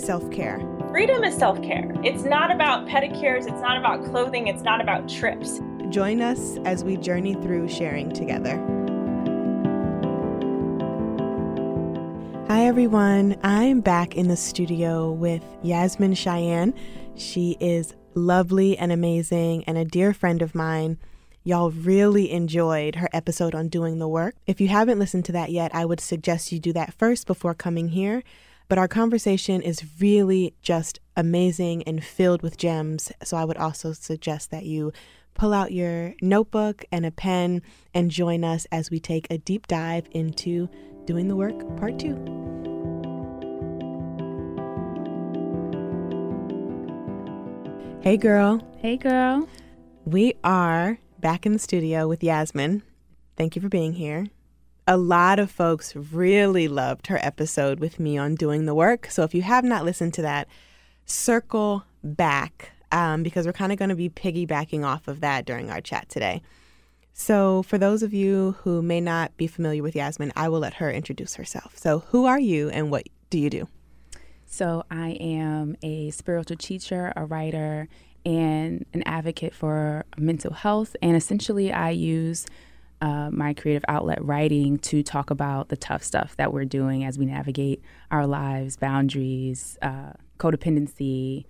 self care. Freedom is self care. It's not about pedicures, it's not about clothing, it's not about trips. Join us as we journey through sharing together. Hi, everyone. I'm back in the studio with Yasmine Cheyenne. She is lovely and amazing and a dear friend of mine. Y'all really enjoyed her episode on doing the work. If you haven't listened to that yet, I would suggest you do that first before coming here. But our conversation is really just amazing and filled with gems. So I would also suggest that you pull out your notebook and a pen and join us as we take a deep dive into Doing the Work Part 2. Hey, girl. Hey girl. We are back in the studio with Yasmine. Thank you for being here. A lot of folks really loved her episode with me on doing the work. So if you have not listened to that, circle back um, because we're kind of going to be piggybacking off of that during our chat today. So, for those of you who may not be familiar with Yasmine, I will let her introduce herself. So, who are you and what do you do? So I am a spiritual teacher, a writer, and an advocate for mental health. And essentially, I use uh, my creative outlet writing to talk about the tough stuff that we're doing as we navigate our lives, boundaries, uh, codependency,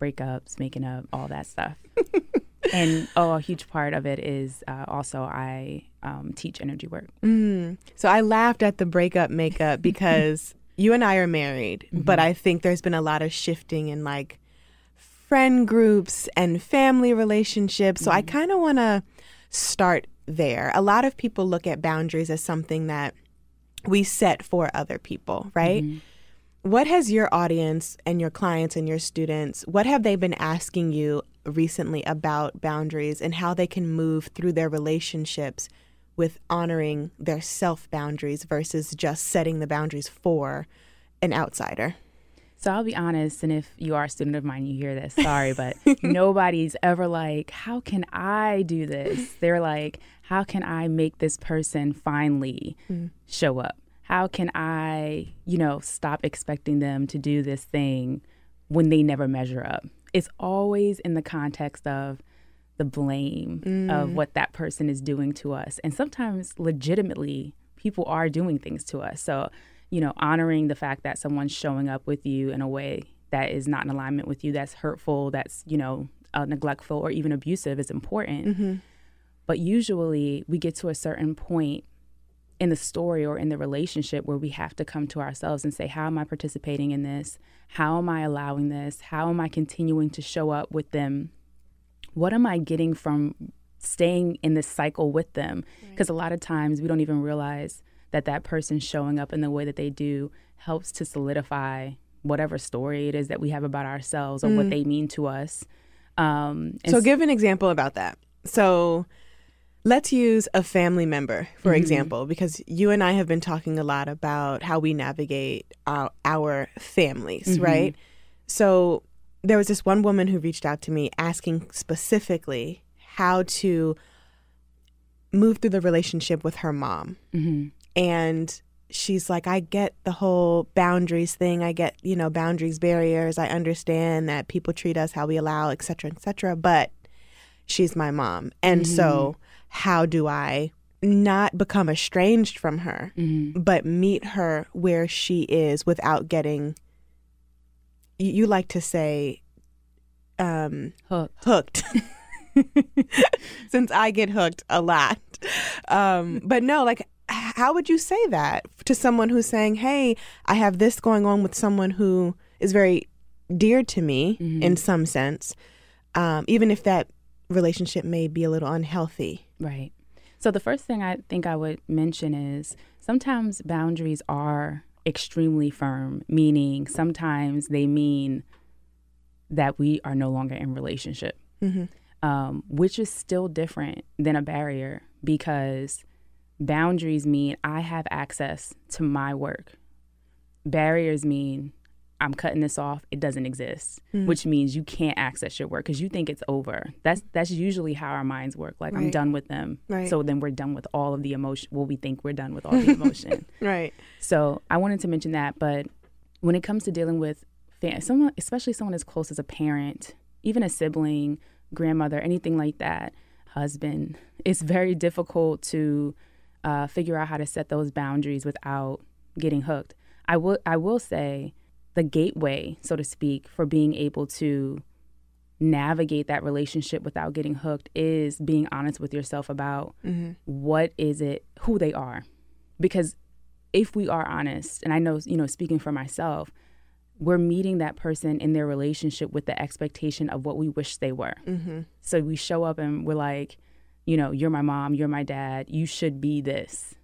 breakups, making up, all that stuff. and oh, a huge part of it is uh, also I um, teach energy work. Mm. So I laughed at the breakup makeup because you and I are married, but I think there's been a lot of shifting in like friend groups and family relationships. So I kind of want to start there. A lot of people look at boundaries as something that we set for other people, right? Mm-hmm. What has your audience and your clients and your students, what have they been asking you recently about boundaries and how they can move through their relationships with honoring their self boundaries versus just setting the boundaries for an outsider? So I'll be honest, and if you are a student of mine, you hear this, sorry, but nobody's ever like, how can I do this? They're like, how can I make this person finally hmm. show up? How can I, you know, stop expecting them to do this thing when they never measure up? It's always in the context of the blame of mm. what that person is doing to us. And sometimes legitimately, people are doing things to us. So, you know, honoring the fact that someone's showing up with you in a way that is not in alignment with you, that's hurtful, that's, you know, uh, neglectful or even abusive is important. But usually we get to a certain point in the story or in the relationship where we have to come to ourselves and say, How am I participating in this? How am I allowing this? How am I continuing to show up with them? What am I getting from staying in this cycle with them? Because a lot of times we don't even realize that that person showing up in the way that they do helps to solidify whatever story it is that we have about ourselves or what mm. they mean to us. Um, So give an example about that. So let's use a family member, for mm-hmm. example, because you and I have been talking a lot about how we navigate our, our families, mm-hmm. right? So there was this one woman who reached out to me asking specifically how to move through the relationship with her mom. Mm-hmm. And she's like, I get the whole boundaries thing. I get, you know, boundaries, barriers. I understand that people treat us how we allow, et cetera, et cetera. But she's my mom. And so, how do I not become estranged from her, but meet her where she is without getting, you, you like to say, um, hooked. hooked. Since I get hooked a lot. Um, but no, like, how would you say that to someone who's saying, hey, I have this going on with someone who is very dear to me in some sense, um, even if that relationship may be a little unhealthy? Right. So the first thing I think I would mention is sometimes boundaries are extremely firm, meaning sometimes they mean that we are no longer in relationship, um, which is still different than a barrier because boundaries mean I have access to my work. Barriers mean I'm cutting this off. It doesn't exist, hmm. which means you can't access your work because you think it's over. That's that's usually how our minds work. Like I'm done with them, Right. so then we're done with all of the emotion. Well, we think we're done with all the emotion. Right. So I wanted to mention that, but when it comes to dealing with fam- someone, especially someone as close as a parent, even a sibling, grandmother, anything like that, husband, it's very difficult to uh, figure out how to set those boundaries without getting hooked. I will, I will say, the gateway, so to speak, for being able to navigate that relationship without getting hooked is being honest with yourself about what is it, who they are, because if we are honest, and I know, you know, speaking for myself, we're meeting that person in their relationship with the expectation of what we wish they were. Mm-hmm. So we show up and we're like, you know, you're my mom, you're my dad, you should be this.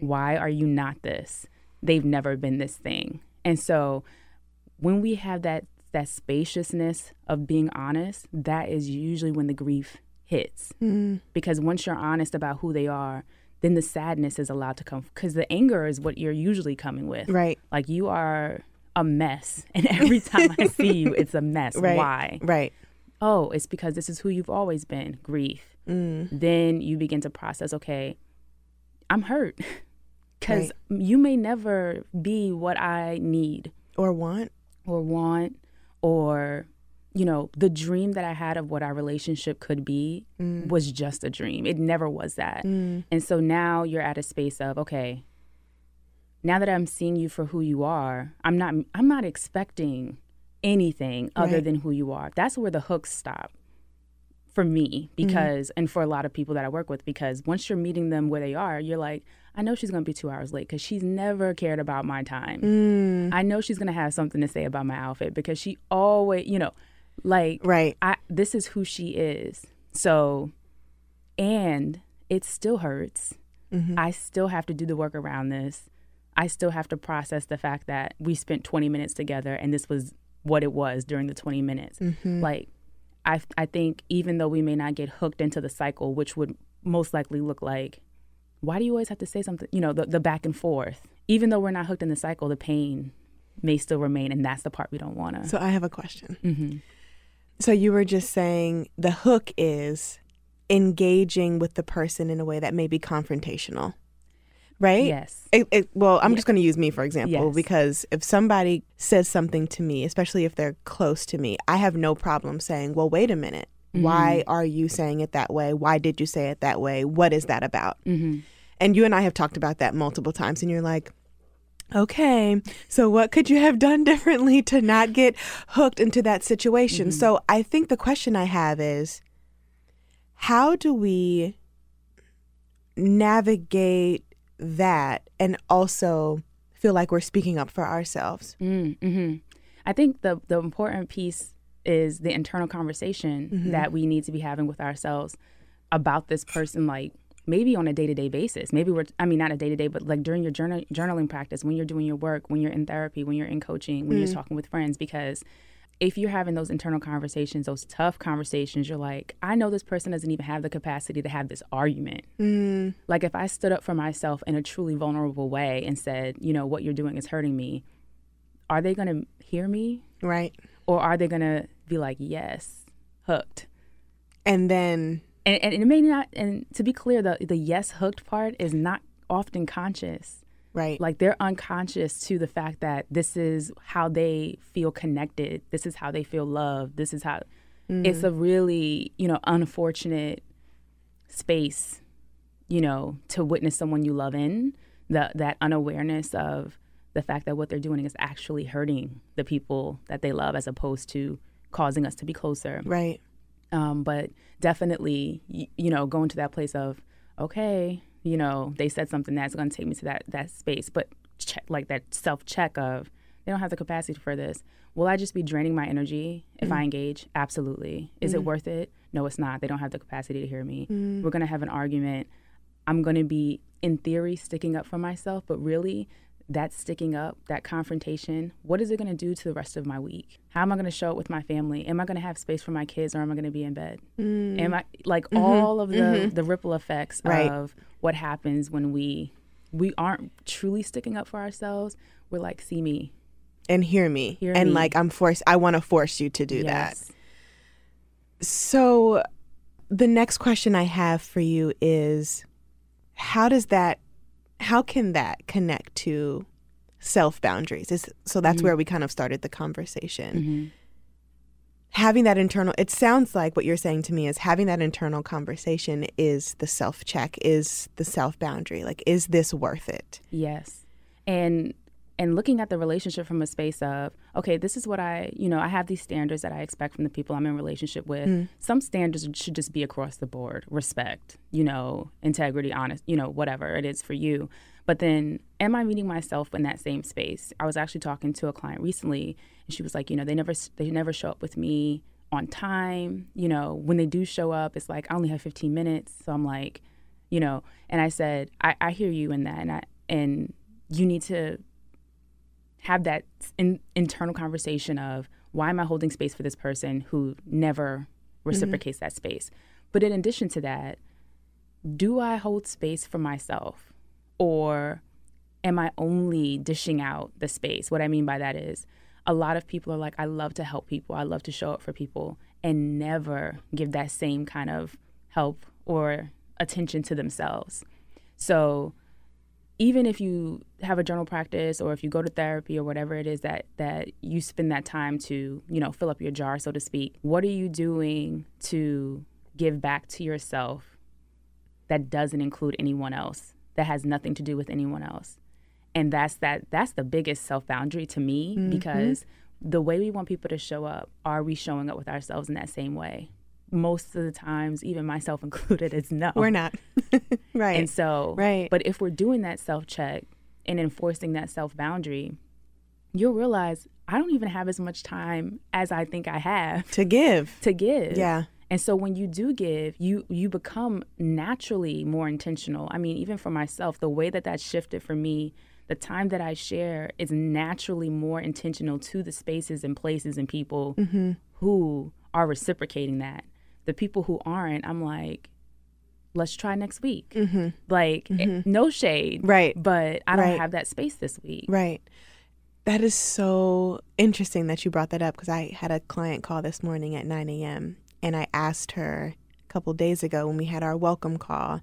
Why are you not this? They've never been this thing. And so when we have that that spaciousness of being honest, that is usually when the grief hits. Mm-hmm. Because once you're honest about who they are, then the sadness is allowed to come because the anger is what you're usually coming with. Right. Like you are a mess. And every time I see you, it's a mess. Right. Why? Right. oh, it's because this is who you've always been, grief. Mm. Then you begin to process, okay, I'm hurt because Right. you may never be what I need Or want. or want or you know the dream that i had of what our relationship could be was just a dream it never was that Mm. and so now you're at a space of okay now that i'm seeing you for who you are i'm not i'm not expecting anything other Right. than who you are that's where the hooks stop for me mm-hmm. because and for a lot of people that i work with because once you're meeting them where they are you're like i know she's going to be two hours late because she's never cared about my time Mm. I know she's gonna have something to say about my outfit because she always, you know, like Right. I this is who she is. So, and it still hurts. Mm-hmm. I still have to do the work around this. I still have to process the fact that we spent 20 minutes together and this was what it was during the 20 minutes. Mm-hmm. Like, I I think even though we may not get hooked into the cycle, which would most likely look like, why do you always have to say something? You know, the the back and forth. Even though we're not hooked in the cycle, the pain may still remain, and that's the part we don't want to. So I have a question. hmm So you were just saying the hook is engaging with the person in a way that may be confrontational, right? Yes. It, it, well, I'm just going to use me for example Yes. because if somebody says something to me, especially if they're close to me, I have no problem saying, "Well, wait a minute. Why are you saying it that way? Why did you say it that way? What is that about?" hmm And you and I have talked about that multiple times, and you're like, okay, so what could you have done differently to not get hooked into that situation? So I think the question I have is how do we navigate that and also feel like we're speaking up for ourselves? Mm, mm-hmm. I think the the important piece is the internal conversation mm-hmm. that we need to be having with ourselves about this person, like maybe on a day to day basis. Maybe we're, I mean, not a day to day, but like during your journal, journaling practice, when you're doing your work, when you're in therapy, when you're in coaching, when you're mm. talking with friends, because if you're having those internal conversations, those tough conversations, you're like, I know this person doesn't even have the capacity to have this argument. Mm, Like if I stood up for myself in a truly vulnerable way and said, you know, what you're doing is hurting me, are they going to hear me right. or are they going to be like, yes, hooked? And then, And, and it may not, and to be clear, the, the yes hooked part is not often conscious. Right. Like they're unconscious to the fact that this is how they feel connected. This is how they feel loved. This is how it's a really, you know, unfortunate space, you know, to witness someone you love in. The that unawareness of the fact that what they're doing is actually hurting the people that they love as opposed to causing us to be closer right. um, but definitely y- you know going to that place of okay you know they said something that's going to take me to that that space but check like that self check of they don't have the capacity for this. Will i just be draining my energy if i mm. engage? Absolutely. Is it mm. worth it? No it's not. They don't have the capacity to hear me. Mm. We're going to have an argument. I'm going to be in theory sticking up for myself but really that sticking up, that confrontation, what is it going to do to the rest of my week? How am I going to show up with my family? Am I going to have space for my kids or am I going to be in bed? Am I like all of the the ripple effects Mm-hmm. Right. of what happens when we we aren't truly sticking up for ourselves. We're like, see me. and hear me Hear and me. like i'm forced i want to force you to do that so the next question i have for you is how does that how can that connect to self boundaries? Is so that's where we kind of started the conversation. Mhm. having that internal it sounds like what you're saying to me is having that internal conversation is the self check is the self boundary like is this worth it? Yes. And and looking at the relationship from a space of, okay, this is what I, you know, I have these standards that I expect from the people I'm in relationship with. Mm. Some standards should just be across the board, respect, you know, integrity, honest, you know, whatever it is for you. But then am I meeting myself in that same space? I was actually talking to a client recently and she was like, you know, they never they never show up with me on time, you know, when they do show up, it's like I only have 15 minutes. So I'm like, you know, and I said, I, I hear you in that and I and you need to have that in, internal conversation of why am I holding space for this person who never mm-hmm. reciprocates that space? But in addition to that, do I hold space for myself or am I only dishing out the space? What I mean by that is a lot of people are like, I love to help people, I love to show up for people, and never give that same kind of help or attention to themselves. So, even if you have a journal practice or if you go to therapy or whatever it is that that you spend that time to you know fill up your jar so to speak what are you doing to give back to yourself that doesn't include anyone else that has nothing to do with anyone else? And that's that that's the biggest self boundary to me mm-hmm. because the way we want people to show up are we showing up with ourselves in that same way most of the times even myself included is no we're not right and so, Right. But if we're doing that self check and enforcing that self boundary, you'll realize I don't even have as much time as I think I have to give to give. Yeah. And so when you do give, you you become naturally more intentional. I mean, even for myself, the way that that shifted for me, the time that I share is naturally more intentional to the spaces and places and people Mm-hmm. who are reciprocating that. The people who aren't, I'm like, let's try next week. Like, eh, no shade, Mm-hmm. Right. But I don't Right. have that space this week. Right. That is so interesting that you brought that up because I had a client call this morning at 9 a.m. and I asked her a couple days ago when we had our welcome call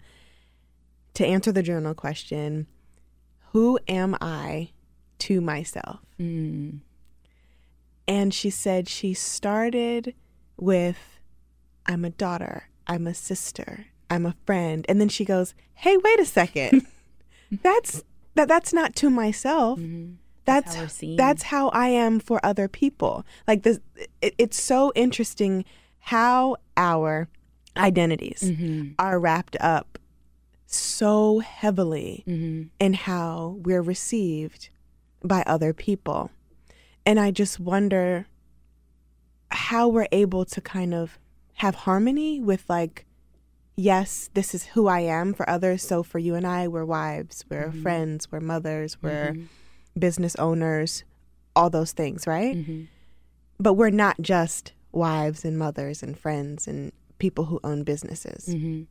to answer the journal question Who am I to myself? Mm. And she said she started with I'm a daughter, I'm a sister, I'm a friend. And then she goes, "Hey, wait a second. that's that that's not to myself. That's how we're seen. that's how I am for other people." Like this it, it's so interesting how our identities Mm-hmm. are wrapped up so heavily Mm-hmm. in how we're received by other people. And I just wonder how we're able to kind of have harmony with, like, yes, this is who I am for others. So for you and I, we're wives, we're friends, we're mothers, we're business owners, all those things, right? Mm-hmm. But we're not just wives and mothers and friends and people who own businesses Mm-hmm.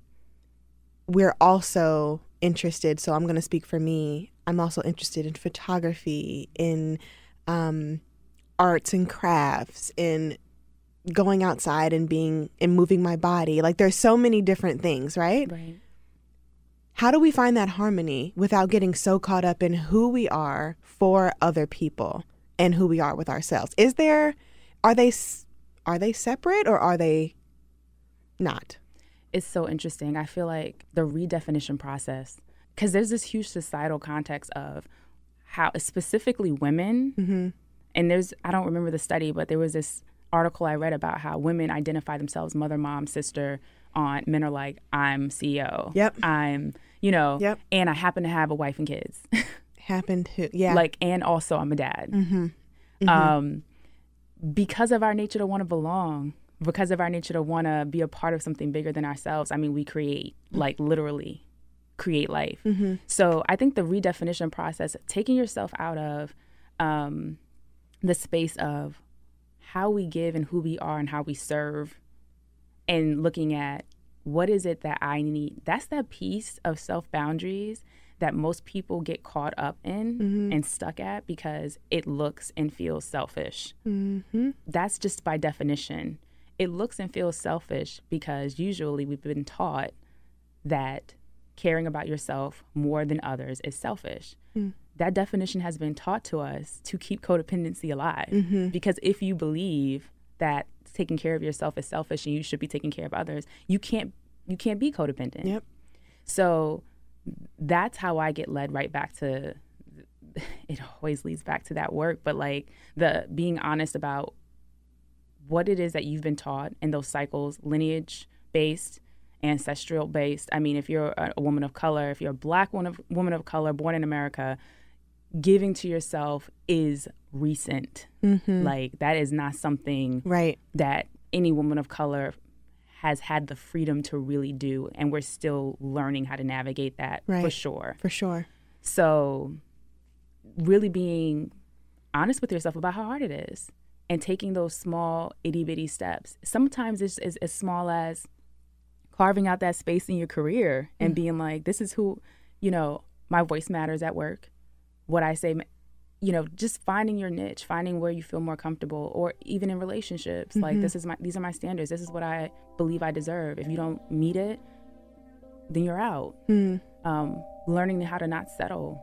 we're also interested so i'm going to speak for me i'm also interested in photography in um, arts and crafts in going outside and being and moving my body. Like there's so many different things right? Right. how do we find that harmony without getting so caught up in who we are for other people and who we are with ourselves? Is there are they s- are they separate or are they not? It's so interesting. I feel like the redefinition process, because there's this huge societal context of how specifically women, mm-hmm. and there's, I don't remember the study, but there was this article I read about how women identify themselves mother, mom, sister, aunt. Men are like, I'm CEO. Yep. I'm, you know, Yep. and I happen to have a wife and kids. happened to yeah like, and also I'm a dad. Mm-hmm. Um, because of our nature to want to belong, because of our nature to want to be a part of something bigger than ourselves. I mean, we create like literally create life. So I think the redefinition process, taking yourself out of um, the space of how we give and who we are and how we serve, and looking at what is it that I need. That's that piece of self boundaries that most people get caught up in mm-hmm. and stuck at because it looks and feels selfish. Mm-hmm. That's just by definition. It looks and feels selfish because usually we've been taught that caring about yourself more than others is selfish. Mm. That definition has been taught to us to keep codependency alive. Mm-hmm. Because if you believe that taking care of yourself is selfish and you should be taking care of others, you can't you can't be codependent. Yep. So that's how I get led right back to it always leads back to that work, but like the being honest about what it is that you've been taught in those cycles, lineage based, ancestral based. I mean, if you're a, a woman of color, if you're a black woman of, woman of color born in America, giving to yourself is recent. Mm-hmm. Like that is not something Right. that any woman of color has had the freedom to really do and we're still learning how to navigate that for sure. For sure. So, really being honest with yourself about how hard it is and taking those small itty bitty steps. Sometimes it's, it's as small as carving out that space in your career and mm. being like, this is who, you know, my voice matters at work. What I say, you know, just finding your niche, finding where you feel more comfortable, or even in relationships. Like, this is my, these are my standards. This is what I believe I deserve. If you don't meet it, then you're out. Um, learning how to not settle.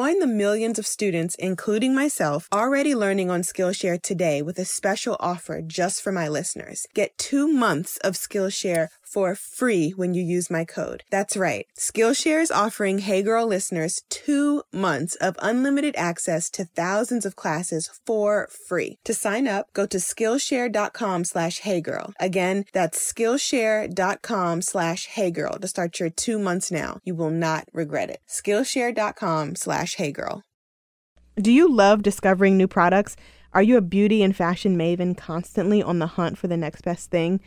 the millions of students, including myself, already learning on Skillshare today with a special offer just for my listeners. Get two months of Skillshare for free when you use my code. That's right. Skillshare is offering Hey Girl listeners two months of unlimited access to thousands of classes for free. To sign up, go to Skillshare.com slash Heygirl. Again, that's Skillshare.com slash Heygirl to start your two months now. You will not regret it. Skillshare.com slash Heygirl. Do you love discovering new products? Are you a beauty and fashion maven constantly on the hunt for the next best thing?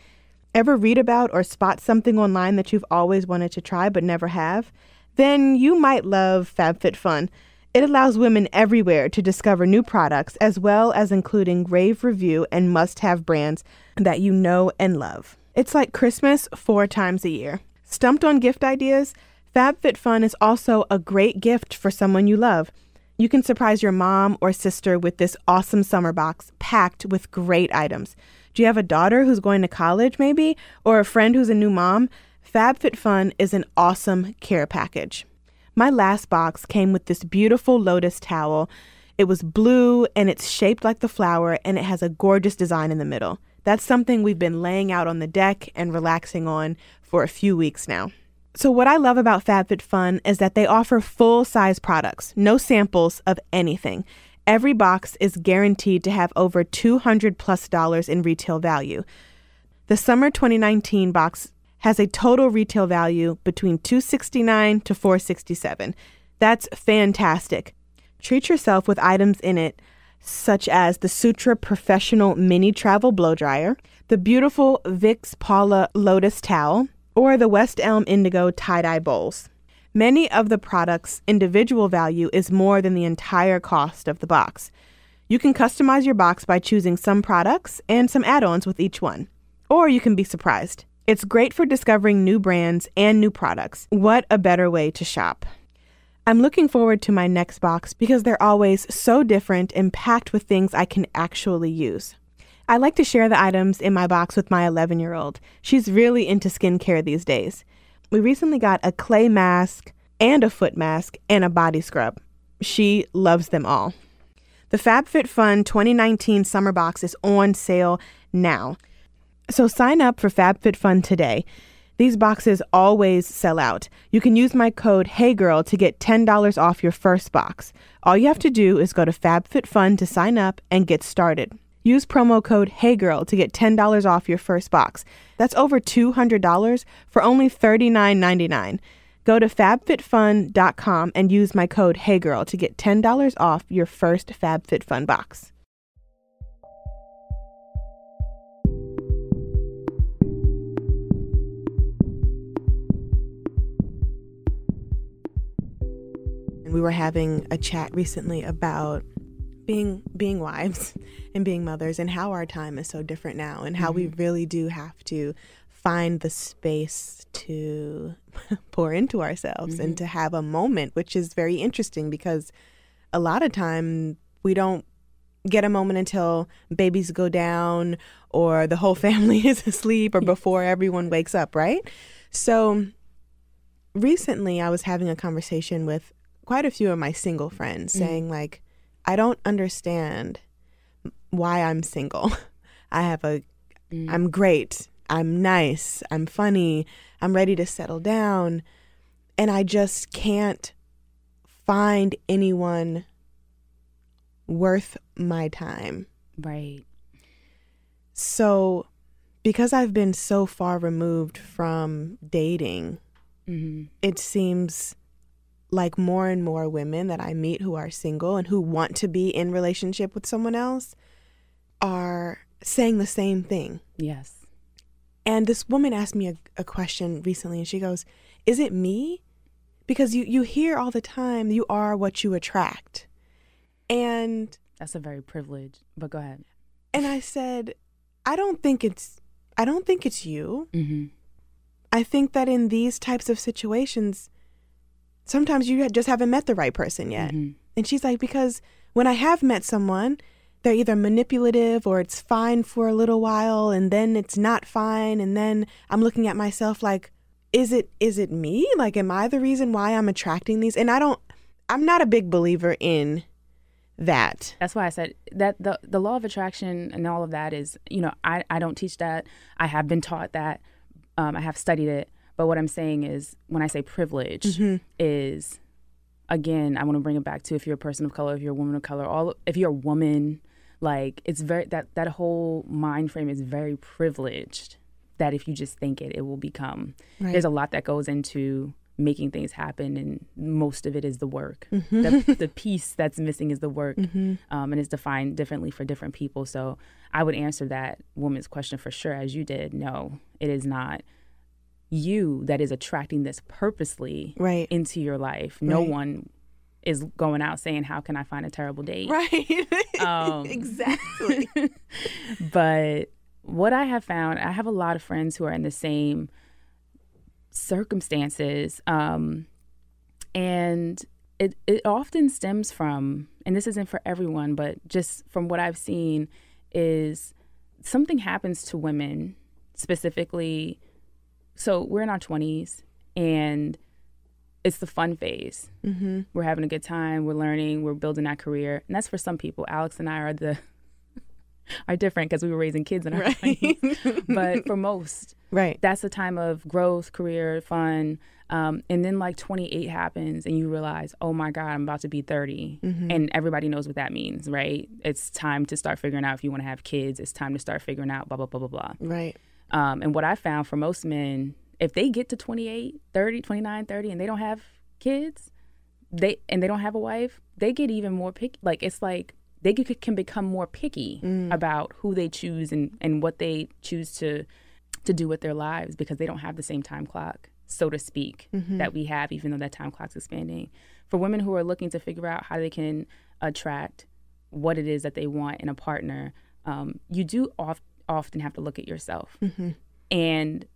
Ever read about or spot something online that you've always wanted to try but never have? Then you might love FabFitFun. It allows women everywhere to discover new products as well as including rave review and must have brands that you know and love. It's like Christmas four times a year. Stumped on gift ideas? FabFitFun is also a great gift for someone you love. You can surprise your mom or sister with this awesome summer box packed with great items. Do you have a daughter who's going to college, maybe? Or a friend who's a new mom? FabFitFun is an awesome care package. My last box came with this beautiful lotus towel. It was blue and it's shaped like the flower and it has a gorgeous design in the middle. That's something we've been laying out on the deck and relaxing on for a few weeks now. So, what I love about FabFitFun is that they offer full size products, no samples of anything. Every box is guaranteed to have over 200 plus dollars in retail value. The summer 2019 box has a total retail value between 269 to 467. That's fantastic. Treat yourself with items in it such as the Sutra Professional Mini Travel Blow Dryer, the beautiful Vix Paula Lotus Towel, or the West Elm Indigo Tie Dye Bowls. Many of the products' individual value is more than the entire cost of the box. You can customize your box by choosing some products and some add ons with each one. Or you can be surprised. It's great for discovering new brands and new products. What a better way to shop! I'm looking forward to my next box because they're always so different and packed with things I can actually use. I like to share the items in my box with my 11 year old. She's really into skincare these days. We recently got a clay mask and a foot mask and a body scrub. She loves them all. The FabFitFun 2019 summer box is on sale now. So sign up for FabFitFun today. These boxes always sell out. You can use my code HeyGirl to get $10 off your first box. All you have to do is go to FabFitFun to sign up and get started. Use promo code HeyGirl to get $10 off your first box. That's over $200 for only $39.99. Go to fabfitfun.com and use my code HeyGirl to get $10 off your first FabFitFun box. we were having a chat recently about being being wives and being mothers and how our time is so different now and how we mm-hmm. really do have to find the space to pour into ourselves and mm-hmm. to have a moment which is very interesting because a lot of time we don't get a moment until babies go down or the whole family is asleep or before everyone wakes up right? So recently I was having a conversation with quite a few of my single friends mm-hmm. saying like I don't understand why I'm single. I have a am great. I'm nice. I'm funny. I'm ready to settle down and I just can't find anyone worth my time. Right. So because I've been so far removed from dating, hmm it seems like more and more women that I meet who are single and who want to be in relationship with someone else are saying the same thing. Yes. And this woman asked me a, a question recently and she goes, Is it me? Because you, you hear all the time, you are what you attract. And That's a very privileged. But go ahead. and I said, I don't think it's I don't think it's you. hmm I think that in these types of situations, sometimes you just haven't met the right person yet. hmm And she's like, because when I have met someone, they're either manipulative or it's fine for a little while and then it's not fine. And then I'm looking at myself like, is it is it me? Like, am I the reason why I'm attracting these? And I don't I'm not a big believer in that. That's why I said that the the law of attraction and all of that is, you know, I, I don't teach that. I have been taught that. Um, I have studied it. But what I'm saying is, when I say privilege, mm-hmm. is again, I want to bring it back to if you're a person of color, if you're a woman of color, all if you're a woman, like it's very that that whole mind frame is very privileged. That if you just think it, it will become. Right. There's a lot that goes into making things happen, and most of it is the work. Mm-hmm. The, the piece that's missing is the work, mm-hmm. um, and it's defined differently for different people. So I would answer that woman's question for sure, as you did. No, it is not you that is attracting this purposely Right. into your life. No Right. one is going out saying, "How can I find a terrible date?" Right. Um, exactly. but what I have found, I have a lot of friends who are in the same circumstances, um, and it it often stems from, and this isn't for everyone, but just from what I've seen, is something happens to women specifically. So we're in our twenties, and it's the fun phase. mm-hmm. We're having a good time. We're learning. We're building our career, and that's for some people. Alex and I are the are different because we were raising kids in our Right. 20s. but for most, Right. that's the time of growth, career, fun. Um, and then like 28 happens, and you realize, oh my God, I'm about to be 30, and everybody knows what that means, right? It's time to start figuring out if you want to have kids. It's time to start figuring out blah blah blah blah blah. Right. Um, and what I found for most men, if they get to 28, 30, 29, 30, and they don't have kids, they and they don't have a wife, they get even more picky. Like it's like they can become more picky about who they choose and, and what they choose to to do with their lives because they don't have the same time clock, so to speak, that we have, even though that time clock's expanding. For women who are looking to figure out how they can attract what it is that they want in a partner, um, you do oft, often have to look at yourself. Mm-hmm. And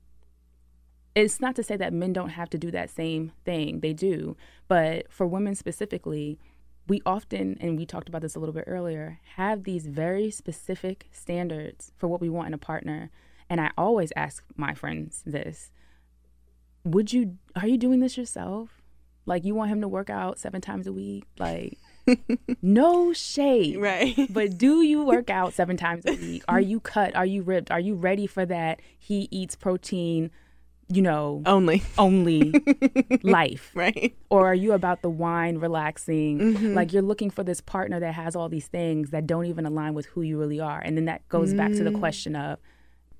it's not to say that men don't have to do that same thing, they do. But for women specifically, we often, and we talked about this a little bit earlier, have these very specific standards for what we want in a partner. And I always ask my friends this Would you, are you doing this yourself? Like, you want him to work out seven times a week? Like, no shade. Right. But do you work out seven times a week? Are you cut? Are you ripped? Are you ready for that? He eats protein, you know, Only. only life. Right. Or are you about the wine, relaxing? Mm-hmm. Like you're looking for this partner that has all these things that don't even align with who you really are. And then that goes back to the Mm. question of,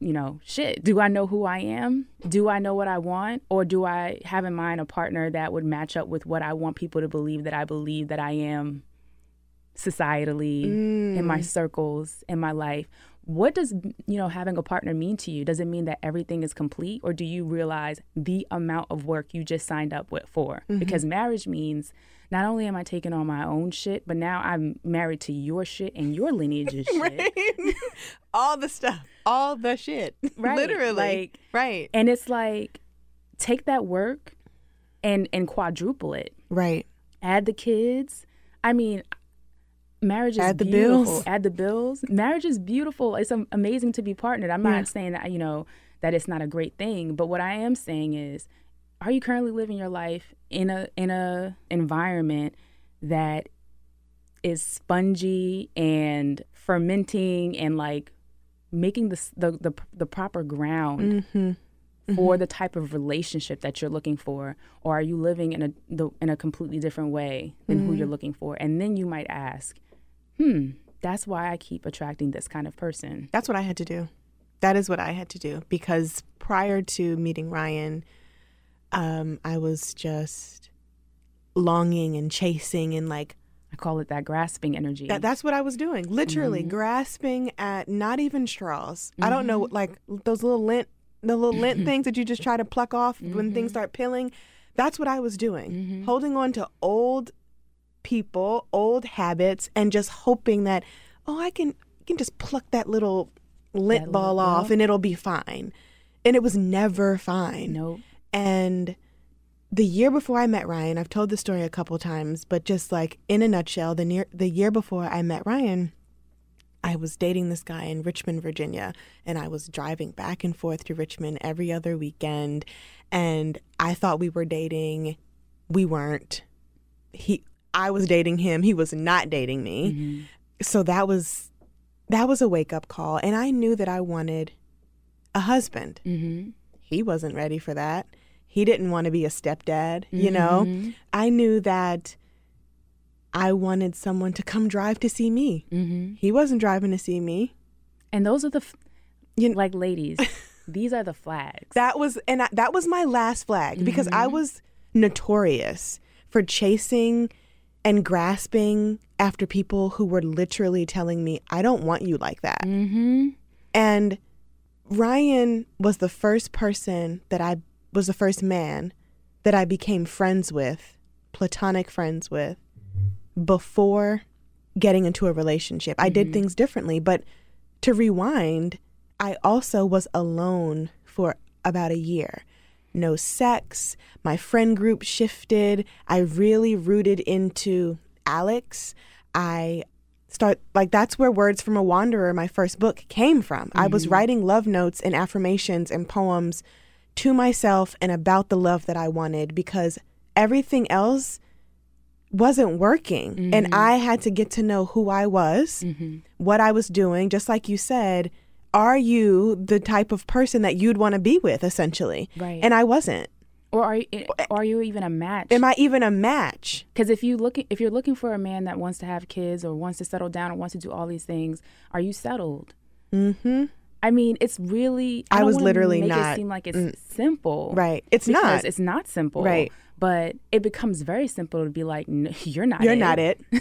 you know, shit, do I know who I am? Do I know what I want? Or do I have in mind a partner that would match up with what I want people to believe that I believe that I am societally, in my mm. circles, in my life? What does, you know, having a partner mean to you? Does it mean that everything is complete or do you realize the amount of work you just signed up with for? Mm-hmm. Because marriage means not only am I taking on my own shit, but now I'm married to your shit and your lineage's shit. all the stuff. All the shit. Right, Literally. like- right. And it's like take that work and and quadruple it. Right. Add the kids. I mean, marriage is Add the beautiful. bills. Add the bills. Marriage is beautiful. It's amazing to be partnered. I'm Yeah. not saying that you know that it's not a great thing, but what I am saying is, are you currently living your life in a in a environment that is spongy and fermenting and like making the the the, the proper ground for the type of relationship that you're looking for or are you living in a the, in a completely different way than who you're looking for? And then you might ask hmm that's why i keep attracting this kind of person. That's what I had to do. That is what I had to do because prior to meeting Ryan, um, I was just longing and chasing and like i call it that grasping energy that, that's what I was doing. Literally mm-hmm. grasping at not even straws. I don't know mm-hmm. like those little lint the little lint things that you just try to pluck off when things mm-hmm. start pilling. That's what I was doing. Holding on to old people, old habits and just hoping that oh, I can I can just pluck that little lint That ball little- off and it'll be fine. And it was never fine. nope And the year before I met Ryan, I've told the story a couple times, but just like in a nutshell, the near the year before I met Ryan, I was dating this guy in Richmond, Virginia, and I was driving back and forth to Richmond every other weekend, and I thought we were dating. We weren't. He I was dating him, he was not dating me. So that was that was a wake-up call, and I knew that I wanted a husband mm-hmm. he wasn't ready for that. He didn't want to be a stepdad, you know? I knew that I wanted someone to come drive to see me. Mm-hmm. He wasn't driving to see me. and those are the f- You- like ladies these are the flags That was and I, that was my last flag because I was notorious for chasing and grasping after people who were literally telling me, "I don't want you like that." mm-hmm. And Ryan was the first person that I was the first man that I became friends with, platonic friends with, before getting into a relationship. I did mm-hmm. things differently, but to rewind, I also was alone for about a year. No sex. My friend group shifted. I really rooted into Alex. I start like that's where words from a wanderer my first book came from i was mm-hmm. writing love notes and affirmations and poems to myself and about the love that i wanted because everything else wasn't working. And i had to get to know who i was what i was doing just like you said are you the type of person that you'd want to be with essentially? Right. and i wasn't. Or are you, are you even a match? Am i even a match? Because if you look, if you're looking for a man that wants to have kids or wants to settle down or wants to do all these things, are you settled? mm-hmm I mean, it's really. I don't was literally make not- It seem like it's simple, right it's Because not It's not simple, Right. But it becomes very simple to be like, "N- "You're not. you're it. not it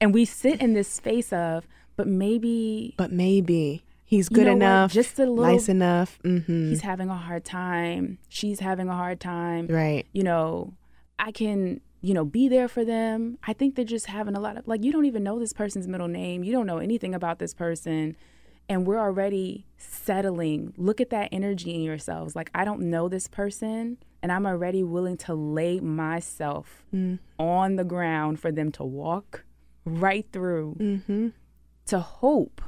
And we sit in this space of, but maybe but maybe he's You good know what? enough, Just a little- nice enough. Mm-hmm. he's having a hard time. She's having a hard time. Right. You know, I can you know, be there for them. I think they're just having a lot of like you don't even know this person's middle name. You don't know anything about this person. And we're already settling. Look at that energy in yourselves. Like I don't know this person and I'm already willing to lay myself Mm. on the ground for them to walk right through Mm-hmm. to hope.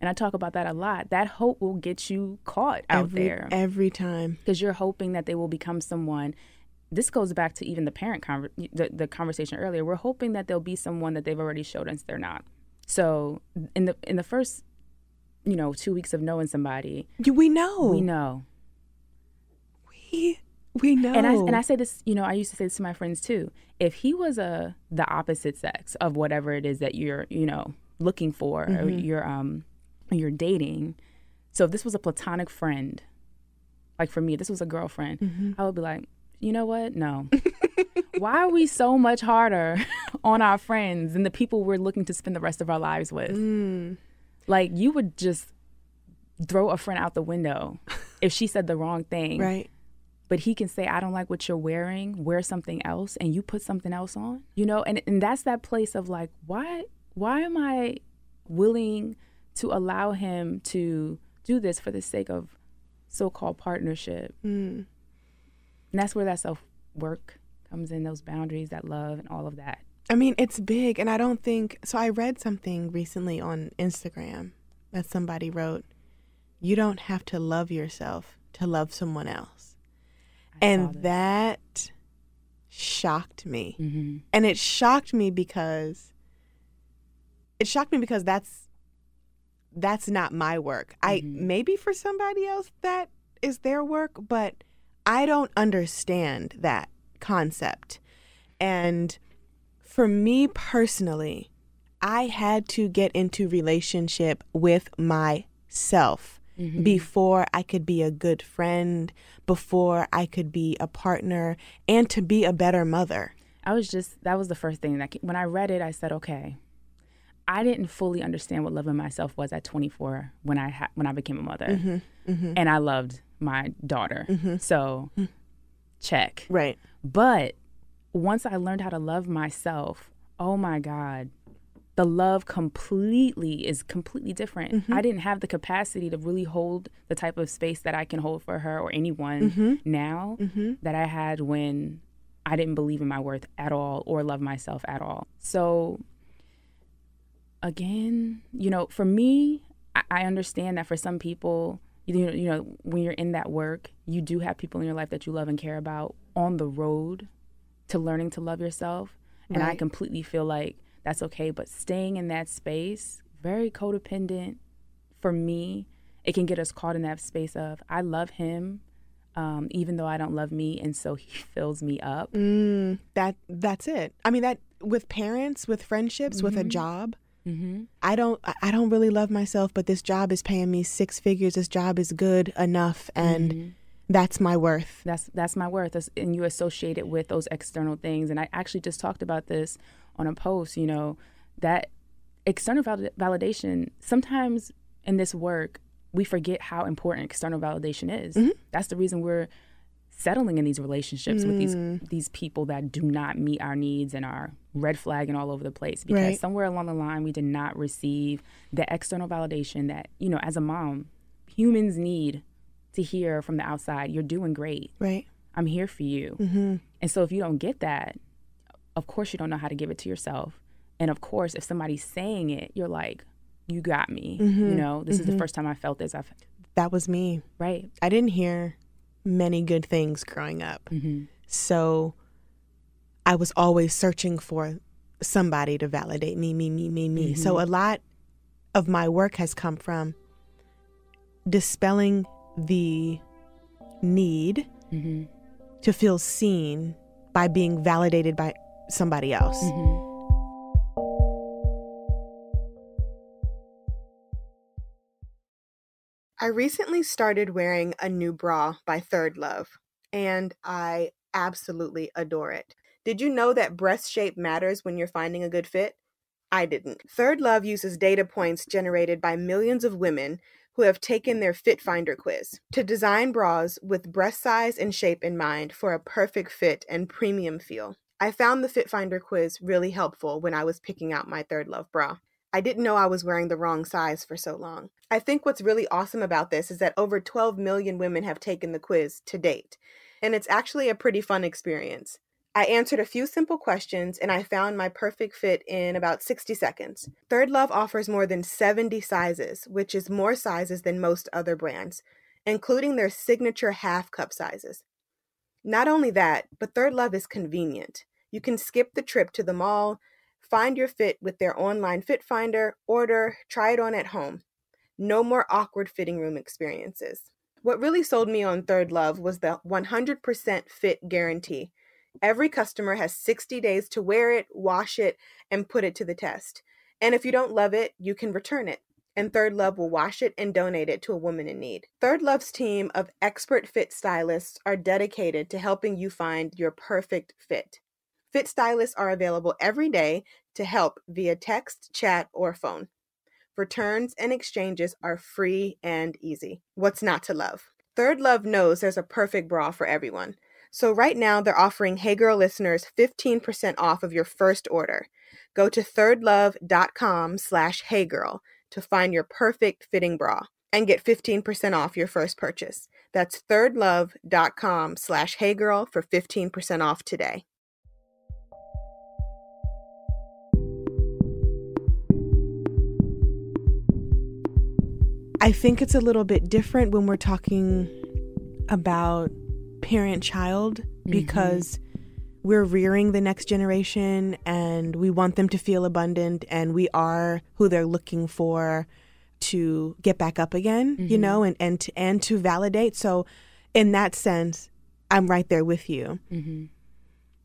And I talk about that a lot. That hope will get you caught out every, there every time. because you're hoping that they will become someone. This goes back to even the parent conver- the, the conversation earlier. We're hoping that they'll be someone that they've already showed us they're not. So in the in the first, you know, two weeks of knowing somebody, We know. we know. We, we know. And I and I say this, you know, I used to say this to my friends too. If he was a the opposite sex of whatever it is that you're, you know, looking for or you're um you're dating, so if this was a platonic friend, like for me, this was a girlfriend, I would be like, you know what? No. Why are we so much harder on our friends than the people we're looking to spend the rest of our lives with? Mm. Like you would just throw a friend out the window if she said the wrong thing. Right. but he can say i don't like what you're wearing. Wear something else and you put something else on you know? And, and that's that place of like why why am i willing to allow him to do this for the sake of so-called partnership? Mm. and that's where that self-work comes in those boundaries that love and all of that I mean, it's big, and I don't think so. I read something recently on Instagram that somebody wrote, "You don't have to love yourself to love someone else," I and that shocked me. Mhm. And it shocked me because it shocked me because that's that's not my work. I Mhm. maybe for somebody else that is their work, but I don't understand that concept. And for me personally, I had to get into relationship with myself Mhm. before I could be a good friend, before I could be a partner, and to be a better mother. I was just that was the first thing that when I read it, I said, okay. I didn't fully understand what loving myself was at 24 when I ha- when I became a mother, mm-hmm, mm-hmm. and I loved my daughter. Mm-hmm. So, mm. check. Right. But once I learned how to love myself, oh my God, the love completely is completely different. Mm-hmm. I didn't have the capacity to really hold the type of space that I can hold for her or anyone mm-hmm. now mm-hmm. that I had when I didn't believe in my worth at all or love myself at all. So, again, you know, for me, I, I understand that for some people, you know, you know, when you're in that work, you do have people in your life that you love and care about on the road to learning to love yourself. And I completely feel like that's okay. But staying in that space, very codependent for me, it can get us caught in that space of I love him, um, even though I don't love me, and so he fills me up. Mm, that that's it. I mean that with parents, with friendships, with a job. Mm-hmm. I don't I- I don't really love myself, but this job is paying me six figures. This job is good enough and that's my worth. That's that's my worth, That's- and you associate it with those external things. And I actually just talked about this on a post. You know, that external val- validation. Sometimes in this work, we forget how important external validation is. Mm-hmm. That's the reason we're settling in these relationships with these mm. these people that do not meet our needs and are red flagging all over the place because Right. somewhere along the line we did not receive the external validation that you know as a mom humans need to hear from the outside you're doing great Right. i'm here for you Mm-hmm. and so if you don't get that of course you don't know how to give it to yourself and of course if somebody's saying it you're like you got me you know this is the first time i felt this i've That was me. right I didn't hear many good things growing up. mm-hmm. So I was always searching for somebody to validate me, me, me, me, me. So a lot of my work has come from dispelling the need Mm-hmm. to feel seen by being validated by somebody else. I recently started wearing a new bra by Third Love, and I absolutely adore it. Did you know that breast shape matters when you're finding a good fit? I didn't. Third Love uses data points generated by millions of women who have taken their Fit Finder quiz to design bras with breast size and shape in mind for a perfect fit and premium feel. I found the Fit Finder quiz really helpful when I was picking out my Third Love bra. I didn't know I was wearing the wrong size for so long. I think what's really awesome about this is that over 12 million women have taken the quiz to date, and it's actually a pretty fun experience. I answered a few simple questions and I found my perfect fit in about 60 seconds. Third Love offers more than 70 sizes, which is more sizes than most other brands, including their signature half cup sizes. Not only that, but Third Love is convenient. You can skip the trip to the mall, find your fit with their online fit finder, order, try it on at home. No more awkward fitting room experiences. What really sold me on Third Love was the 100% fit guarantee. Every customer has 60 days to wear it, wash it, and put it to the test. And if you don't love it, you can return it. And Third Love will wash it and donate it to a woman in need. Third Love's team of expert fit stylists are dedicated to helping you find your perfect fit. Fit stylists are available every day to help via text, chat, or phone. Returns and exchanges are free and easy. What's not to love? Third Love knows there's a perfect bra for everyone. So right now they're offering Hey Girl listeners 15% off of your first order. Go to thirdlove.com slash heygirl to find your perfect fitting bra and get 15% off your first purchase. That's thirdlove.com slash heygirl for 15% off today. I think it's a little bit different when we're talking about parent child mm-hmm. because we're rearing the next generation and we want them to feel abundant and we are who they're looking for to get back up again, you mm-hmm. know, and and to, and to validate. So in that sense, I'm right there with you. Mm-hmm.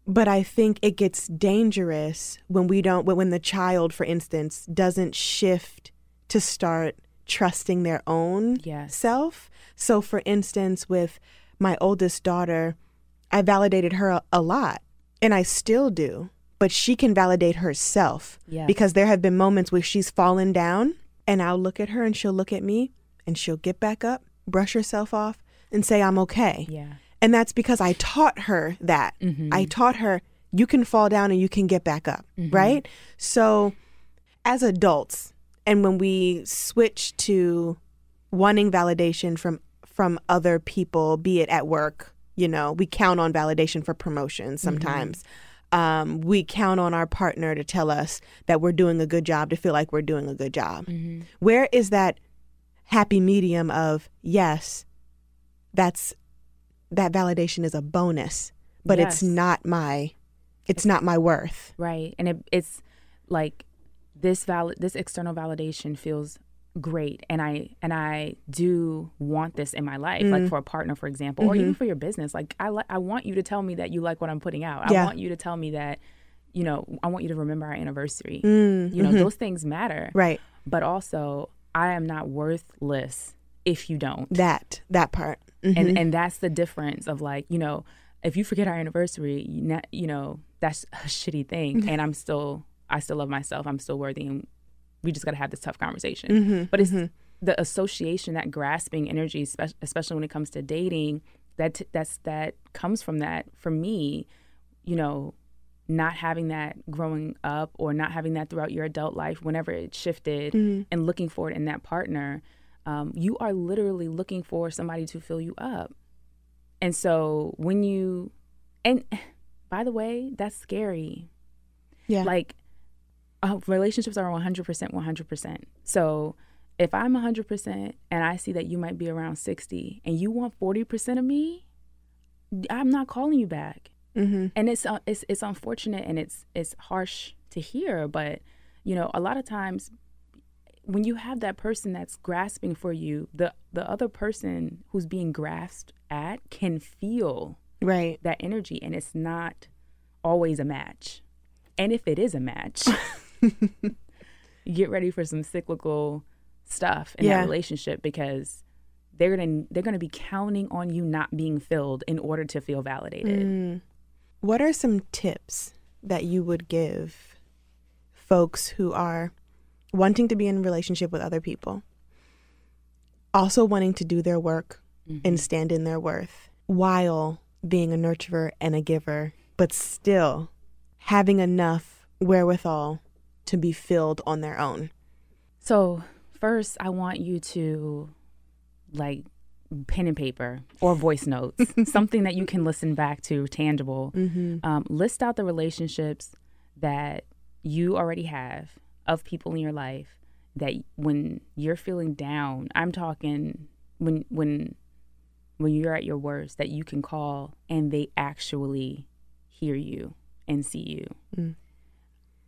But I think it gets dangerous when we don't when, when the child for instance doesn't shift to start trusting their own Yes. self. So for instance with my oldest daughter, I validated her a, a lot and I still do. But she can validate herself because there have been moments where she's fallen down and I'll look at her and she'll look at me and she'll get back up, brush herself off and say I'm okay. Yeah. And that's because I taught her that. Mm-hmm. I taught her you can fall down and you can get back up, mm-hmm. right? So as adults and when we switch to wanting validation from from other people, be it at work, you know, we count on validation for promotions sometimes. Um, we count on our partner to tell us that we're doing a good job, to feel like we're doing a good job. Where is that happy medium of yes, that's that validation is a bonus, but it's not my it's not my worth. Right. And it, it's like this valid this external validation feels great and I and I do want this in my life like Mm. for a partner for example or even for your business like I li- I want you to tell me that you like what I'm putting out. Yeah. I want you to tell me that you know I want you to remember our anniversary. Mm, You know mhm. those things matter. Right. But also I am not worthless if you don't. That that part. Mhm. and and that's the difference of like you know if you forget our anniversary you know that's a shitty thing and i'm still i still love myself i'm still worthy and we just got to have this tough conversation Mhm, but it's mhm. the association that grasping energy espe- especially when it comes to dating that that's that comes from that for me you know not having that growing up or not having that throughout your adult life whenever it shifted Mhm. and looking for it in that partner um, you are literally looking for somebody to fill you up and so when you and by the way that's scary yeah. like uh, relationships are 100% 100% so if i'm 100% and i see that you might be around 60 and you want 40% of me i'm not calling you back. Hmm and it's uh, it's it's unfortunate and it's it's harsh to hear but you know a lot of times when you have that person that's grasping for you the the other person who's being grasped at can feel Right. that energy and it's not always a match. And if it is a match get ready for some cyclical stuff in Yeah. that relationship because they're gonna they're gonna be counting on you not being filled in order to feel validated Mm. What are some tips that you would give folks who are wanting to be in a relationship with other people, also wanting to do their work and stand in their worth while being a nurturer and a giver, but still having enough wherewithal to be filled on their own? So, first, I want you to like pen and paper or voice notes, something that you can listen back to, tangible. Um, list out the relationships that you already have of people in your life that when you're feeling down, I'm talking when when when you're at your worst that you can call and they actually hear you and see you.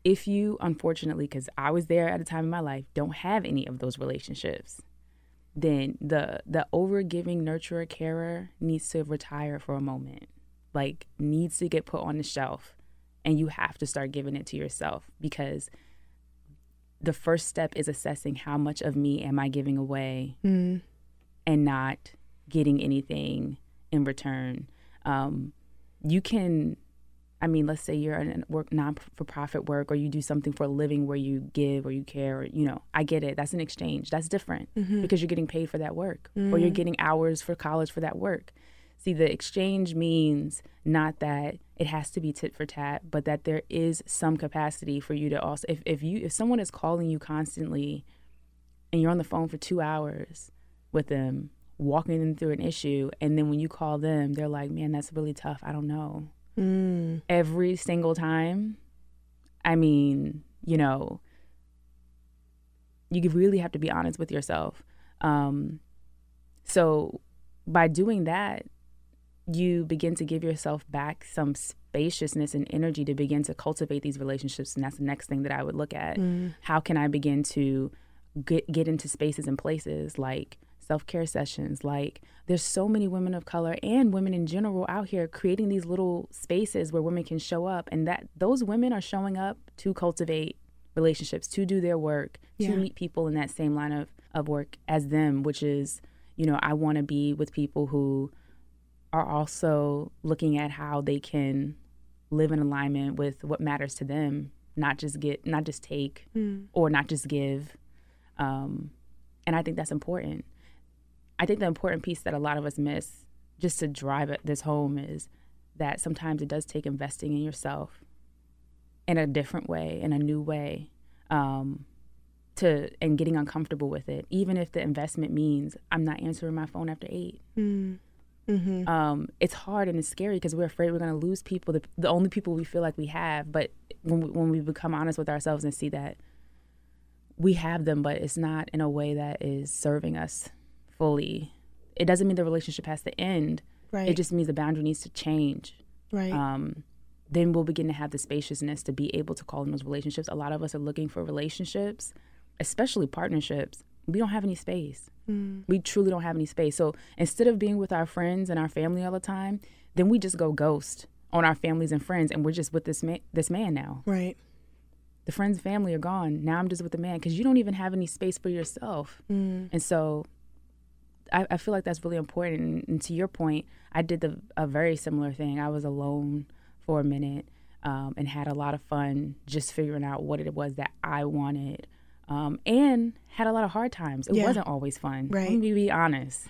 If you unfortunately cuz I was there at a time in my life don't have any of those relationships, then the the overgiving nurturer carer needs to retire for a moment. Like needs to get put on the shelf and you have to start giving it to yourself because the first step is assessing how much of me am I giving away Mm. and not getting anything in return. Um, you can, I mean, let's say you're in a work non for profit work or you do something for a living where you give or you care or you know, I get it. That's an exchange. That's different mm-hmm. because you're getting paid for that work or you're mm. getting hours for college for that work. See, the exchange means not that it has to be tit for tat, but that there is some capacity for you to also if, if you if someone is calling you constantly and you're on the phone for two hours with them, walking them through an issue, and then when you call them, they're like, Man, that's really tough. I don't know. Mm. Every single time. I mean, you know, you really have to be honest with yourself. Um, so by doing that, you begin to give yourself back some spaciousness and energy to begin to cultivate these relationships. And that's the next thing that I would look at. How can I begin to get, get into spaces and places like self care sessions? Like, there's so many women of color and women in general out here creating these little spaces where women can show up. And that those women are showing up to cultivate relationships, to do their work, Yeah. to meet people in that same line of, of work as them, which is, you know, I want to be with people who are also looking at how they can live in alignment with what matters to them, not just get, not just take, or not just give. Um, and I think that's important. I think the important piece that a lot of us miss, just to drive this home, is that sometimes it does take investing in yourself in a different way, in a new way, um, to and getting uncomfortable with it, even if the investment means I'm not answering my phone after eight. Mm. Mm-hmm. Um, it's hard and it's scary because we're afraid we're going to lose people, the, the only people we feel like we have. But when we, when we become honest with ourselves and see that we have them, but it's not in a way that is serving us fully, it doesn't mean the relationship has to end. Right. It just means the boundary needs to change. right. Um, then we'll begin to have the spaciousness to be able to call in those relationships. A lot of us are looking for relationships, especially partnerships. We don't have any space. We truly don't have any space. So instead of being with our friends and our family all the time, then we just go ghost on our families and friends, and we're just with this man. This man now. right. The friends and family are gone. Now I'm just with the man because you don't even have any space for yourself. And so I, I feel like that's really important. And, and to your point, I did the, a very similar thing. I was alone for a minute um, and had a lot of fun just figuring out what it was that I wanted. Um, and had a lot of hard times. It Yeah. wasn't always fun. Right. Let me be honest.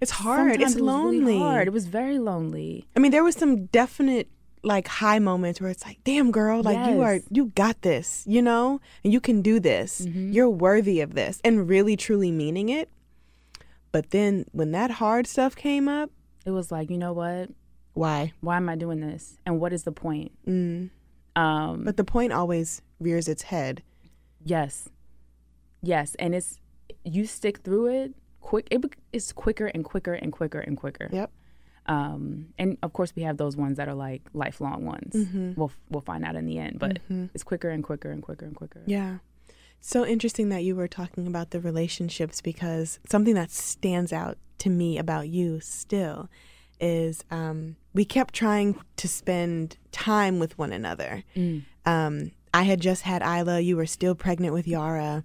It's hard. Sometimes it's it lonely. Really hard. It was very lonely. I mean, there was some definite like high moments where it's like, damn girl, like you are you got this, you know? And you can do this. You're worthy of this. And really truly meaning it. But then when that hard stuff came up, It was like, you know what? why? Why am I doing this? And what is the point? Mm. Um, But the point always rears its head. Yes. Yes, and it's you stick through it quick it, it's quicker and quicker and quicker and quicker. Yep. Um and of course we have those ones that are like lifelong ones. We'll we'll find out in the end, but it's quicker and quicker and quicker and quicker. Yeah. So interesting that you were talking about the relationships because something that stands out to me about you still is um, we kept trying to spend time with one another. Um, I had just had Isla, you were still pregnant with Yara,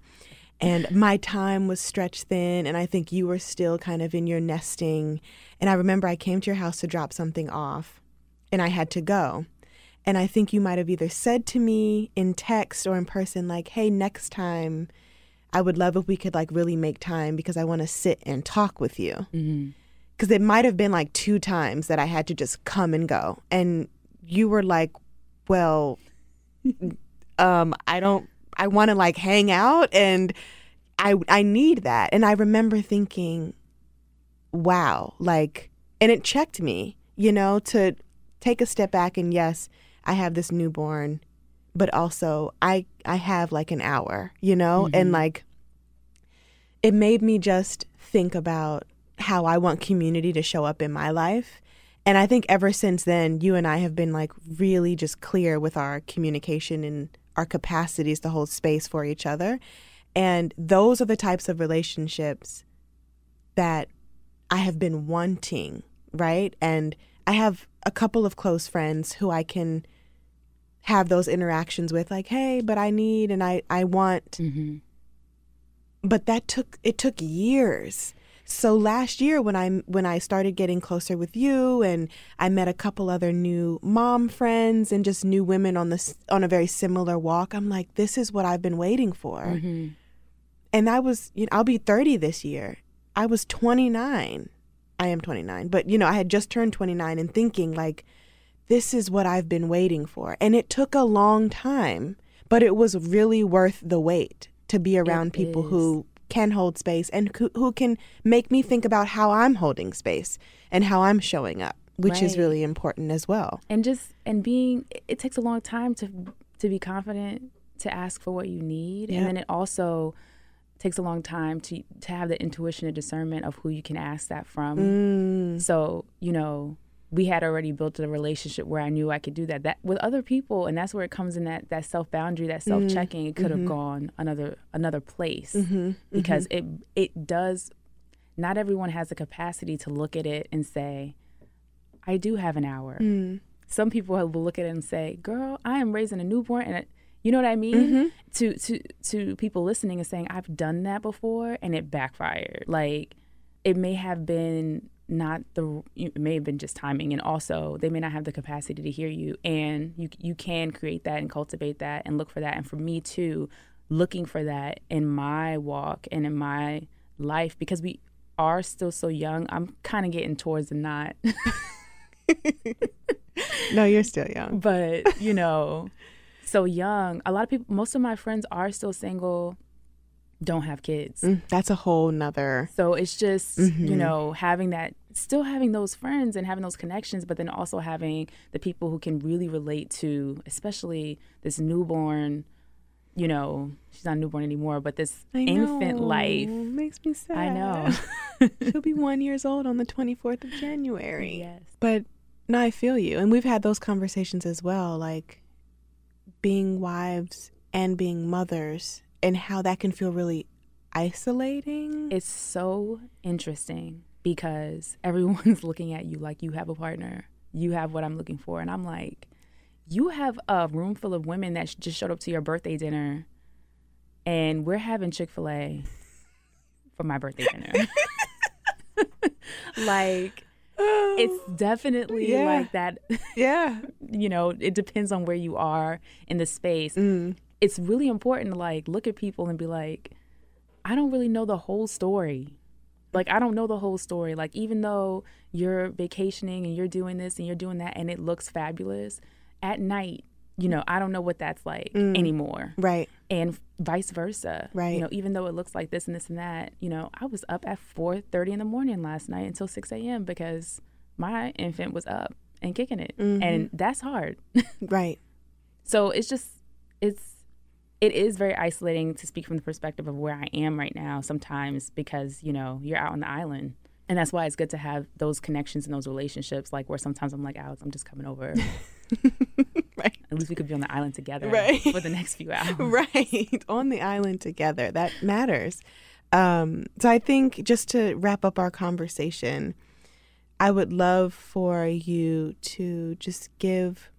and my time was stretched thin, and I think you were still kind of in your nesting. And I remember I came to your house to drop something off, and I had to go. And I think you might have either said to me in text or in person, like, hey, next time, I would love if we could like really make time because I want to sit and talk with you. Because it might have been like two times that I had to just come and go. And you were like well, um, I don't. I want to like hang out, and I I need that. And I remember thinking, wow, like, and it checked me, you know, to take a step back and yes, I have this newborn, but also I I have like an hour, you know, and mm-hmm. like it made me just think about how I want community to show up in my life. And I think ever since then, you and I have been like really just clear with our communication and our capacities to hold space for each other. And those are the types of relationships that I have been wanting, right? And I have a couple of close friends who I can have those interactions with like, "Hey, but I need and I I want." Mm-hmm. But that took it took years. So last year when I when I started getting closer with you and I met a couple other new mom friends and just new women on this on a very similar walk, I'm like, this is what I've been waiting for. Mm-hmm. And I was, you know, I'll be 30 this year. I was 29. I am 29, but you know, I had just turned 29 and thinking like this is what I've been waiting for. And it took a long time, but it was really worth the wait to be around people is. who can hold space and who, who can make me think about how I'm holding space and how I'm showing up, which is really important as well. and just and being it takes a long time to to be confident to ask for what you need Yeah. and then it also takes a long time to to have the intuition and discernment of who you can ask that from Mm, so you know we had already built a relationship where I knew I could do that. That with other people, and that's where it comes in that that self boundary, that mm-hmm. self checking. It could have mm-hmm. gone another another place mm-hmm. because it it does. Not everyone has the capacity to look at it and say, "I do have an hour." Mm. Some people will look at it and say, "Girl, I am raising a newborn," and it, you know what I mean. To to to people listening and saying, "I've done that before," and it backfired. Like it may have been not the it may have been just timing and also they may not have the capacity to hear you and you you can create that and cultivate that and look for that. And for me too looking for that in my walk and in my life because we are still so young I'm kind of getting towards the not. No, you're still young. but you know so young. A lot of people most of my friends are still single don't have kids Mm, that's a whole nother. So it's just, you know, having that, still having those friends and having those connections, but then also having the people who can really relate to, especially this newborn, you know, she's not newborn anymore, but this I infant know. life. makes me sad. I know. She'll be one years old on the 24th of January. yes. But no, I feel you. And we've had those conversations as well, like being wives and being mothers and how that can feel really isolating. It's so interesting because everyone's looking at you like you have a partner. You have what I'm looking for. And I'm like, you have a room full of women that just showed up to your birthday dinner and we're having Chick-fil-A for my birthday dinner. like it's definitely Yeah. like that yeah. you know it depends on where you are in the space Mm. It's really important to like look at people and be like i don't really know the whole story. Like i don't know the whole story. Like even though you're vacationing and you're doing this and you're doing that and it looks fabulous at night you know i don't know what that's like mm. anymore. Right. and vice versa. Right. you know even though it looks like this and this and that you know i was up at 4.30 in the morning last night until 6 a.m because my infant was up and kicking it. Mm-hmm. And that's hard. Right. so it's just it's it is very isolating to speak from the perspective of where i am right now sometimes because you know you're out on the island and that's why it's good to have those connections and those relationships like where sometimes i'm like alex i'm just coming over Right. at least we could be on the island together Right. for the next few hours Right. On the island together. That matters. Um, so I think just to wrap up our conversation, I would love for you to just give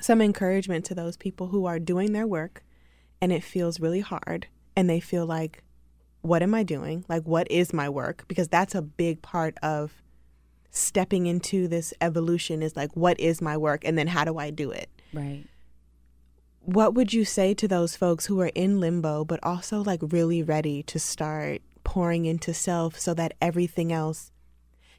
some encouragement to those people who are doing their work and it feels really hard and they feel like, what am I doing? Like, what is my work? Because that's a big part of stepping into this evolution is like, what is my work? And then how do I do it? right what would you say to those folks who are in limbo but also like really ready to start pouring into self so that everything else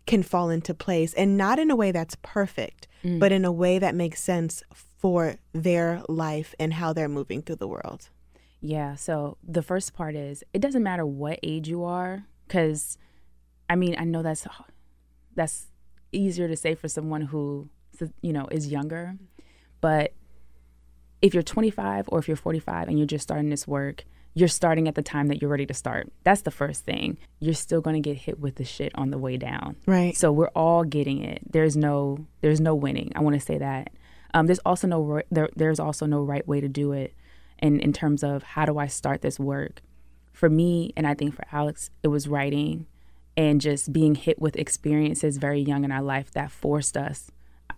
can fall into place and not in a way that's perfect mm. but in a way that makes sense for their life and how they're moving through the world? Yeah. So the first part is it doesn't matter what age you are, because I mean I know that's that's easier to say for someone who you know is younger, but if you're 25 or if you're 45 and you're just starting this work, you're starting at the time that you're ready to start. That's the first thing. You're still going to get hit with the shit on the way down. Right. So we're all getting it. There's no there's no winning. I want to say that. Um, there's also no there, there's also no right way to do it in in terms of how do I start this work. For me and I think for Alex, it was writing and just being hit with experiences very young in our life that forced us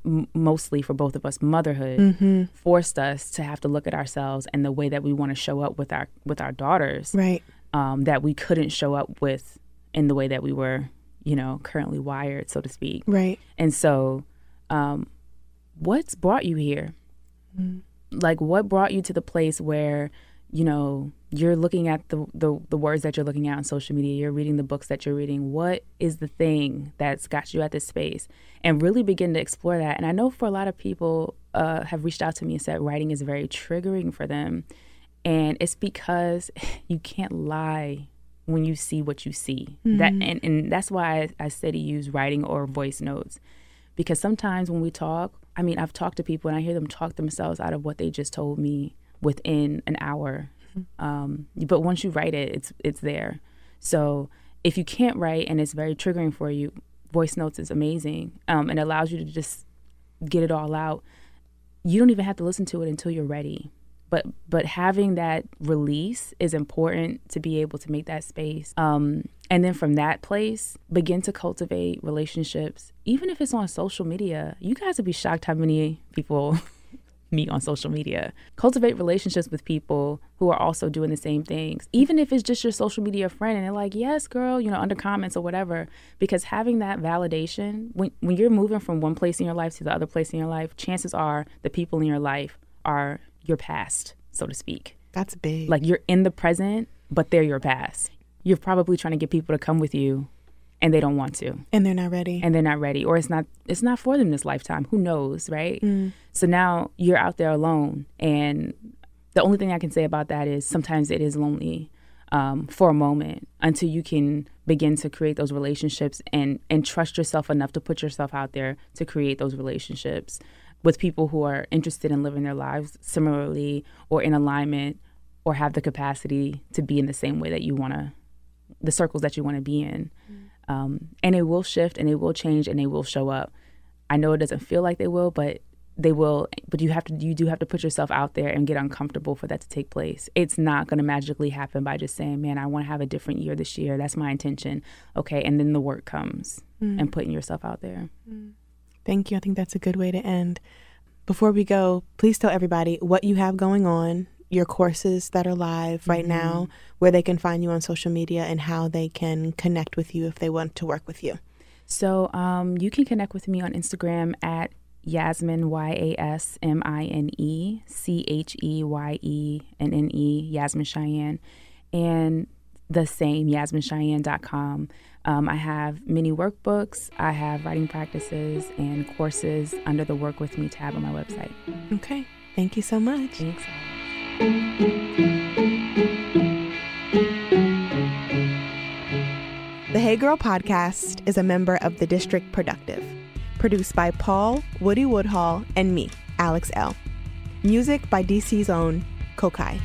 m- mostly for both of us motherhood Mm-hmm. forced us to have to look at ourselves and the way that we want to show up with our with our daughters Right. um, that we couldn't show up with in the way that we were you know currently wired so to speak Right. and so um, what's brought you here? Like what brought you to the place where you know you're looking at the, the the words that you're looking at on social media you're reading the books that you're reading. What is the thing that's got you at this space? And really begin to explore that. And i know for a lot of people uh, have reached out to me and said writing is very triggering for them. And it's because you can't lie when you see what you see. That and, and that's why I, I say to use writing or voice notes. Because sometimes when we talk i mean i've talked to people and i hear them talk themselves out of what they just told me within an hour. Um, but once you write it it's it's there. So if you can't write and it's very triggering for you voice notes is amazing um, and allows you to just get it all out. You don't even have to listen to it until you're ready. But but having that release is important to be able to make that space. Um, and then from that place begin to cultivate relationships. Even if it's on social media you guys would be shocked how many people meet on social media. Cultivate relationships with people who are also doing the same things. Even if it's just your social media friend and they're like yes girl you know under comments or whatever. Because having that validation when, when you're moving from one place in your life to the other place in your life chances are the people in your life are your past so to speak. That's big. like you're in the present but they're your past you're probably trying to get people to come with you and they don't want to. And they're not ready. and they're not ready. Or it's not it's not for them this lifetime. Who knows right? So now you're out there alone. And the only thing i can say about that is sometimes it is lonely um, for a moment until you can begin to create those relationships and and trust yourself enough to put yourself out there to create those relationships with people who are interested in living their lives similarly or in alignment or have the capacity to be in the same way that you want to the circles that you want to be in. Mm. Um, and it will shift and it will change and they will show up. I know it doesn't feel like they will but they will but you have to you do have to put yourself out there and get uncomfortable for that to take place. It's not going to magically happen by just saying man i want to have a different year this year. That's my intention. Okay and then the work comes mm. and putting yourself out there. Mm. Thank you. I think that's a good way to end. Before we go, please tell everybody what you have going on, your courses that are live right now, where they can find you on social media, and how they can connect with you if they want to work with you. So um, you can connect with me on Instagram at Yasmine Y A S M I N E C H E Y E N N E Yasmine Cheyenne, and the same YasmineCheyenne.com. Um, I have many workbooks. I have writing practices and courses under the Work with Me tab on my website. Okay. Thank you so much. Thanks. The Hey Girl podcast is a member of the District Productive, produced by Paul Woody Woodhall and me, Alex Elle Music by DC's own Kokai.